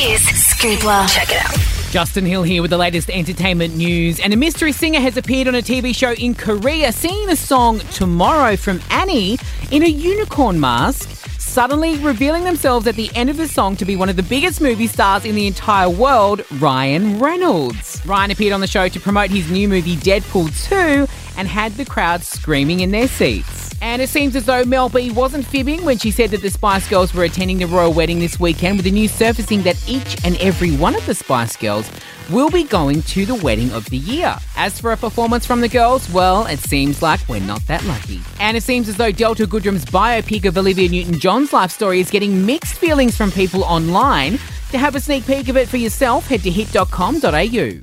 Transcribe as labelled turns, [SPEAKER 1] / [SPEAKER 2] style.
[SPEAKER 1] Here's Scoopla. Check it out.
[SPEAKER 2] Justin Hill here with the latest entertainment news. And a mystery singer has appeared on a TV show in Korea singing the song Tomorrow from Annie in a unicorn mask, suddenly revealing themselves at the end of the song to be one of the biggest movie stars in the entire world, Ryan Reynolds. Ryan appeared on the show to promote his new movie Deadpool 2 and had the crowd screaming in their seats. And it seems as though Mel B wasn't fibbing when she said that the Spice Girls were attending the royal wedding this weekend, with the news surfacing that each and every one of the Spice Girls will be going to the wedding of the year. As for a performance from the girls, well, it seems like we're not that lucky. And it seems as though Delta Goodrem's biopic of Olivia Newton John's life story is getting mixed feelings from people online. To have a sneak peek of it for yourself, head to hit.com.au.